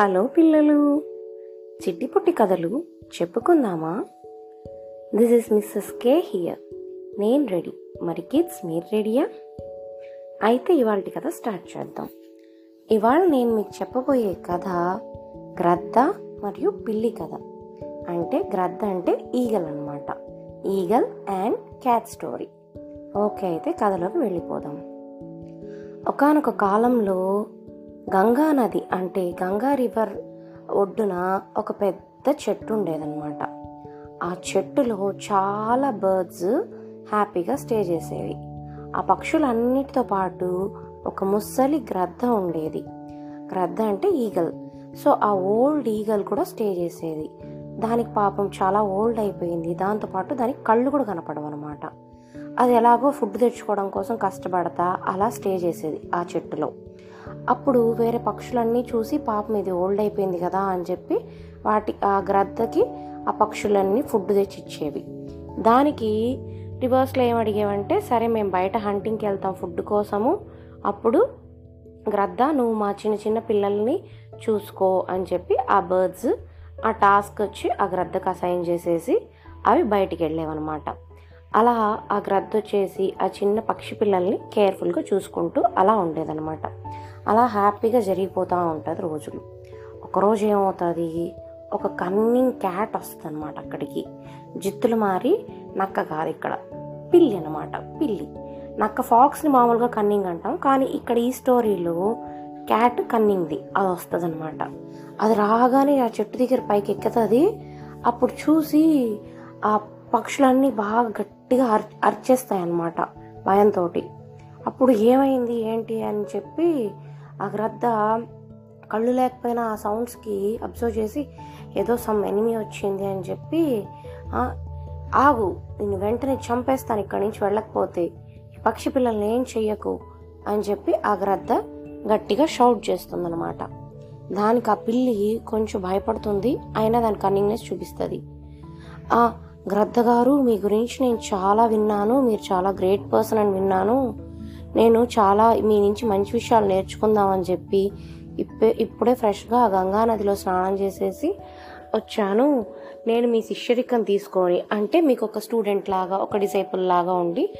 Hello పిల్లలు. చిట్టిపుట్టి కథలు చెప్పుకుందామా? This is Mrs K here నేను రెడీ. మరి కిడ్స్ మీరు రెడీయా? అయితే ఇవాళ కథ స్టార్ట్ చేద్దాం. ఇవాళ నేను మీకు చెప్పబోయే కథ గ్రద్ద మరియు పిల్లి కథ. అంటే గ్రద్ద అంటే ఈగల్ అనమాట eagle and cat story. Okay అయితే కథలోకి వెళ్ళిపోదాం. ఒకానొక కాలంలో గంగా నది అంటే గంగా రివర్ ఒడ్డున ఒక పెద్ద చెట్టు ఉండేదన్నమాట. ఆ చెట్టులో చాలా బర్డ్స్ హ్యాపీగా స్టే చేసేవి. ఆ పక్షులన్నిటితో పాటు ఒక ముస్సలి గ్రద్ద ఉండేది. గ్రద్ద అంటే ఈగల్. సో ఆ ఓల్డ్ ఈగల్ కూడా స్టే చేసేది. దానికి పాపం చాలా ఓల్డ్ అయిపోయింది. దాంతోపాటు దానికి కళ్ళు కూడా కనపడవు అనమాట అది ఎలాగో ఫుడ్ తెచ్చుకోవడం కోసం కష్టపడతా అలా స్టే చేసేది ఆ చెట్టులో. అప్పుడు వేరే పక్షులన్నీ చూసి పాపం ఇది ఓల్డ్ అయిపోయింది కదా అని చెప్పి వాటి ఆ గ్రద్దకి ఆ పక్షులన్నీ ఫుడ్ తెచ్చి ఇచ్చేవి దానికి రివర్స్లో ఏం అడిగేవంటే సరే మేము బయట హంటింగ్కి వెళ్తాం ఫుడ్ కోసము అప్పుడు గ్రద్ద నువ్వు మా చిన్న చిన్న పిల్లల్ని చూసుకో అని చెప్పి ఆ బర్డ్స్ ఆ టాస్క్ వచ్చి ఆ గ్రద్దకు అసైన్ చేసేసి అవి బయటికి వెళ్ళేవన్నమాట. అలా ఆ గ్రద్ద వచ్చేసి ఆ చిన్న పక్షి పిల్లల్ని కేర్ఫుల్గా చూసుకుంటూ అలా ఉండేదన్నమాట. అలా హ్యాపీగా జరిగిపోతూ ఉంటుంది రోజులు. ఒకరోజు ఏమవుతుంది? ఒక కన్నింగ్ క్యాట్ వస్తుంది అనమాట అక్కడికి. జిత్తులు మారి నక్క కాదు ఇక్కడ. పిల్లి అనమాట పిల్లి. నక్క ఫాక్స్ని మామూలుగా కన్నింగ్ అంటాం. కానీ ఇక్కడ ఈ స్టోరీలో క్యాట్ కన్నింగ్ది. అది వస్తుంది అనమాట అది రాగానే ఆ చెట్టు దగ్గర పైకి ఎక్కుతుంది అప్పుడు చూసి ఆ పక్షులన్నీ బాగా గట్టిగా అర్ అరిచేస్తాయి అన్నమాట భయంతో అప్పుడు ఏమైంది ఏంటి అని చెప్పి ఆ గ్రద్ద కళ్ళు లేకపోయినా ఆ సౌండ్స్కి అబ్జర్వ్ చేసి ఏదో సమ్ ఎనిమి వచ్చింది అని చెప్పి ఆగు నేను వెంటనే చంపేస్తాను ఇక్కడి నుంచి వెళ్ళకపోతే పక్షి పిల్లల్ని ఏం చెయ్యకు అని చెప్పి ఆ గ్రద్ద గట్టిగా షౌట్ చేస్తుందన్నమాట. దానికి ఆ పిల్లి కొంచెం భయపడుతుంది అయినా దాని కన్నింగ్నెస్ చూపిస్తుంది. గ్రద్ద గారు మీ గురించి నేను చాలా విన్నాను. మీరు చాలా గ్రేట్ పర్సన్ అని విన్నాను. నేను చాలా మీ నుంచి మంచి విషయాలు నేర్చుకుందామని చెప్పి ఇప్పే ఇప్పుడే ఫ్రెష్గా గంగా నదిలో స్నానం చేసేసి వచ్చాను. నేను మీ శిష్యరికం తీసుకొని అంటే మీకు ఒక స్టూడెంట్ లాగా ఒక డిసైపుల్ లాగా ఉండి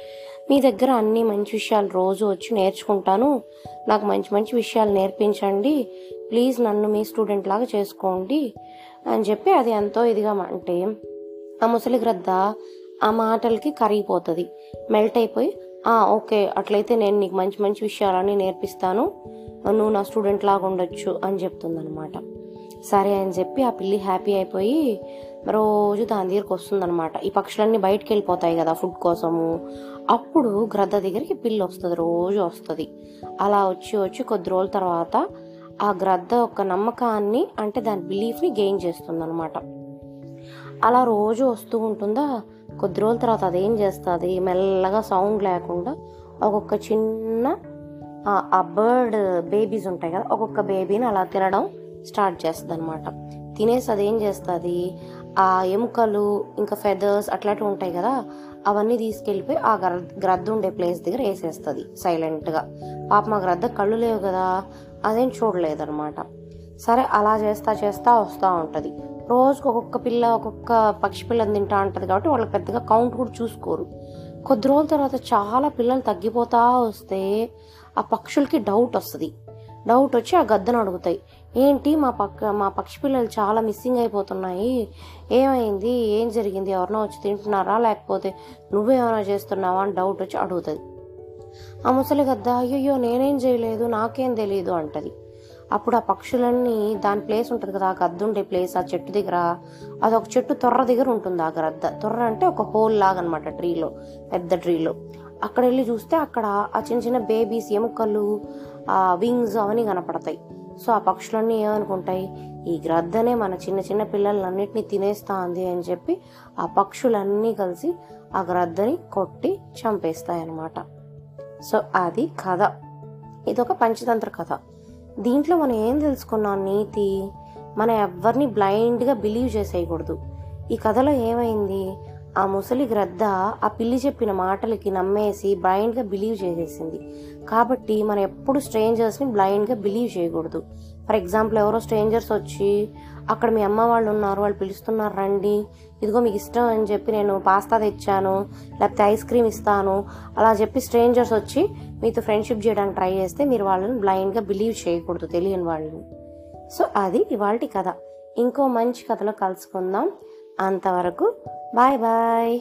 మీ దగ్గర అన్ని మంచి విషయాలు రోజు వచ్చి నేర్చుకుంటాను. నాకు మంచి మంచి విషయాలు నేర్పించండి. ప్లీజ్ నన్ను మీ స్టూడెంట్ లాగా చేసుకోండి అని చెప్పి అది ఎంతో ఇదిగా అంటే ఆ ముసలి గ్రద్ద ఆ మాటలకి కరిగిపోతుంది. మెల్ట్ అయిపోయి ఆ ఓకే అట్లయితే నేను నీకు మంచి మంచి విషయాలన్నీ నేర్పిస్తాను. నువ్వు నా స్టూడెంట్ లాగా ఉండొచ్చు అని చెప్తుందనమాట సరే అని చెప్పి ఆ పిల్లి హ్యాపీ అయిపోయి రోజు దాని దగ్గరికి వస్తుందనమాట ఈ పక్షులన్నీ బయటకు వెళ్ళిపోతాయి కదా ఫుడ్ కోసము. అప్పుడు గ్రద్ద దగ్గరికి పిల్లి వస్తుంది రోజు వస్తుంది. అలా వచ్చి వచ్చి కొద్ది రోజుల తర్వాత ఆ గ్రద్ద యొక్క నమ్మకాన్ని అంటే దాని బిలీఫ్ని గెయిన్ చేస్తుందనమాట అలా రోజు వస్తూ ఉంటుందా? కొద్ది రోజుల తర్వాత అదేం చేస్తుంది? మెల్లగా సౌండ్ లేకుండా ఒక్కొక్క చిన్న ఆ- బర్డ్ బేబీస్ ఉంటాయి కదా ఒక్కొక్క బేబీని అలా తినడం స్టార్ట్ చేస్తుంది అనమాట తినేసి అదేం చేస్తుంది? ఆ ఎముకలు ఇంకా ఫెదర్స్ అట్లాంటివి ఉంటాయి కదా అవన్నీ తీసుకెళ్ళిపోయి ఆ గ్ర గ్రద్ద ఉండే ప్లేస్ దగ్గర వేసేస్తుంది సైలెంట్గా. పాప మా గ్రద్ద కళ్ళు లేవు కదా అదేం చూడలేదన్నమాట. సరే అలా చేస్తా చేస్తా వస్తూ ఉంటుంది. రోజుకు ఒక్కొక్క పిల్ల ఒక్కొక్క పక్షి పిల్లని తింటా ఉంటుంది కాబట్టి వాళ్ళకి పెద్దగా కౌంట్ కూడా చూసుకోరు. కొద్ది రోజుల తర్వాత చాలా పిల్లలు తగ్గిపోతా వస్తే ఆ పక్షులకి డౌట్ వస్తుంది. డౌట్ వచ్చి ఆ గద్దను అడుగుతాయి. ఏంటి మా పక్క మా పక్షి పిల్లలు చాలా మిస్సింగ్ అయిపోతున్నాయి. ఏమైంది? ఏం జరిగింది? ఎవరినో వచ్చి తింటున్నారా? లేకపోతే నువ్వేమైనా చేస్తున్నావా అని డౌట్ వచ్చి అడుగుతుంది. ఆ ముసలి గద్ద అయ్యయ్యో నేనేం చేయలేదు నాకేం తెలియదు అంటది. అప్పుడు ఆ పక్షులన్నీ దాని ప్లేస్ ఉంటుంది కదా ఆ గద్ద ఉండే ప్లేస్ ఆ చెట్టు దగ్గర. అది ఒక చెట్టు తొర్ర దగ్గర ఉంటుంది ఆ గ్రద్ద తొర్ర అంటే ఒక హోల్ లాగా అనమాట ట్రీలో పెద్ద ట్రీలో. అక్కడ వెళ్ళి చూస్తే అక్కడ ఆ చిన్న చిన్న బేబీస్ ఎముకలు ఆ వింగ్స్ అవన్నీ కనపడతాయి. సో ఆ పక్షులన్నీ ఏమనుకుంటాయి? ఈ గ్రద్దనే మన చిన్న చిన్న పిల్లలన్నిటిని తినేస్తా ఉంది అని చెప్పి ఆ పక్షులన్నీ కలిసి ఆ గ్రద్దని కొట్టి చంపేస్తాయి అన్నమాట సో అది కథ. ఇదొక పంచతంత్ర కథ. దీంట్లో మనం ఏం తెలుసుకున్నాం? నీతి మనం ఎవరిని బ్లైండ్గా బిలీవ్ చేసేయకూడదు. ఈ కథలో ఏమైంది? ఆ ముసలి గ్రద్ద ఆ పిల్లి చెప్పిన మాటలకి నమ్మేసి బ్లైండ్గా బిలీవ్ చేసేసింది. కాబట్టి మనం ఎప్పుడు స్ట్రేంజర్స్ని బ్లైండ్గా బిలీవ్ చేయకూడదు. ఫర్ ఎగ్జాంపుల్ ఎవరో స్ట్రేంజర్స్ వచ్చి అక్కడ మీ అమ్మ వాళ్ళు ఉన్నారు వాళ్ళు పిలుస్తున్నారు రండి. ఇదిగో మీకు ఇష్టం అని చెప్పి నేను పాస్తా తెచ్చాను లేకపోతే ఐస్ క్రీమ్ ఇస్తాను. అలా చెప్పి స్ట్రేంజర్స్ వచ్చి మీతో ఫ్రెండ్షిప్ చేయడానికి ట్రై చేస్తే మీరు వాళ్ళని బ్లైండ్గా బిలీవ్ చేయకూడదు తెలియని వాళ్ళని సో అది ఇవాళ కథ. ఇంకో మంచి కథలో కలుసుకుందాం. అంతవరకు బాయ్ బాయ్